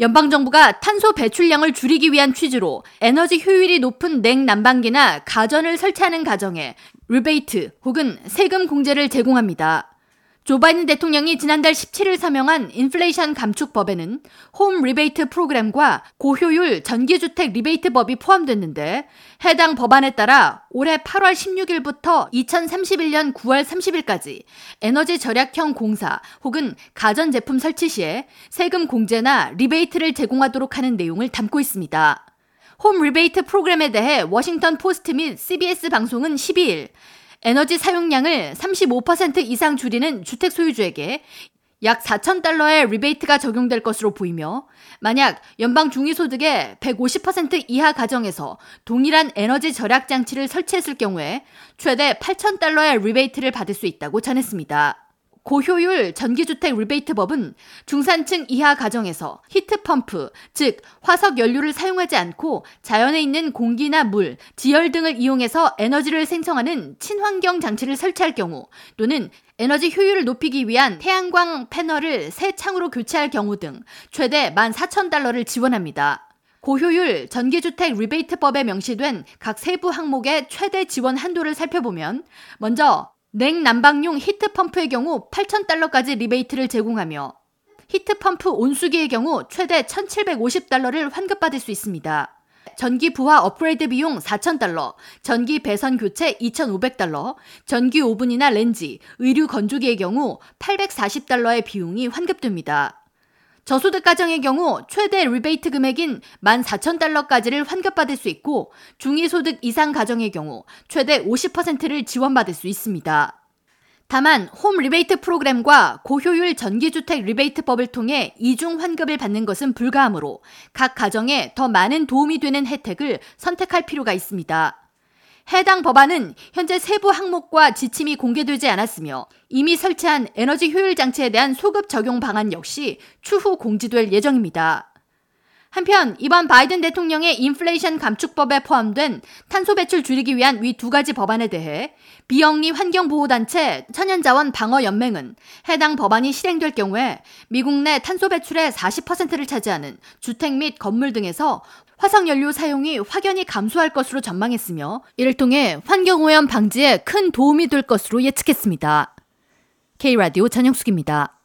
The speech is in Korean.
연방정부가 탄소 배출량을 줄이기 위한 취지로 에너지 효율이 높은 냉난방기나 가전을 설치하는 가정에 리베이트 혹은 세금 공제를 제공합니다. 조 바이든 대통령이 지난달 17일 서명한 인플레이션 감축법에는 홈 리베이트 프로그램과 고효율 전기주택 리베이트 법이 포함됐는데 해당 법안에 따라 올해 8월 16일부터 2031년 9월 30일까지 에너지 절약형 공사 혹은 가전제품 설치 시에 세금 공제나 리베이트를 제공하도록 하는 내용을 담고 있습니다. 홈 리베이트 프로그램에 대해 워싱턴 포스트 및 CBS 방송은 12일 에너지 사용량을 35% 이상 줄이는 주택 소유주에게 약 4천 달러의 리베이트가 적용될 것으로 보이며 만약 연방 중위소득의 150% 이하 가정에서 동일한 에너지 절약 장치를 설치했을 경우에 최대 8천 달러의 리베이트를 받을 수 있다고 전했습니다. 고효율 전기주택 리베이트법은 중산층 이하 가정에서 히트펌프, 즉 화석 연료를 사용하지 않고 자연에 있는 공기나 물, 지열 등을 이용해서 에너지를 생성하는 친환경 장치를 설치할 경우 또는 에너지 효율을 높이기 위한 태양광 패널을 새 창으로 교체할 경우 등 최대 14,000달러를 지원합니다. 고효율 전기주택 리베이트법에 명시된 각 세부 항목의 최대 지원 한도를 살펴보면 먼저 냉난방용 히트펌프의 경우 8,000달러까지 리베이트를 제공하며 히트펌프 온수기의 경우 최대 1,750달러를 환급받을 수 있습니다. 전기 부하 업그레이드 비용 4,000달러, 전기 배선 교체 2,500달러, 전기 오븐이나 렌지, 의류 건조기의 경우 840달러의 비용이 환급됩니다. 저소득 가정의 경우 최대 리베이트 금액인 14,000달러까지를 환급받을 수 있고 중위소득 이상 가정의 경우 최대 50%를 지원받을 수 있습니다. 다만 홈 리베이트 프로그램과 고효율 전기주택 리베이트법을 통해 이중 환급을 받는 것은 불가하므로 각 가정에 더 많은 도움이 되는 혜택을 선택할 필요가 있습니다. 해당 법안은 현재 세부 항목과 지침이 공개되지 않았으며 이미 설치한 에너지 효율 장치에 대한 소급 적용 방안 역시 추후 공지될 예정입니다. 한편 이번 바이든 대통령의 인플레이션 감축법에 포함된 탄소 배출 줄이기 위한 위 두 가지 법안에 대해 비영리 환경보호단체 천연자원 방어연맹은 해당 법안이 실행될 경우에 미국 내 탄소 배출의 40%를 차지하는 주택 및 건물 등에서 화석연료 사용이 확연히 감소할 것으로 전망했으며 이를 통해 환경오염 방지에 큰 도움이 될 것으로 예측했습니다. K라디오 전영숙입니다.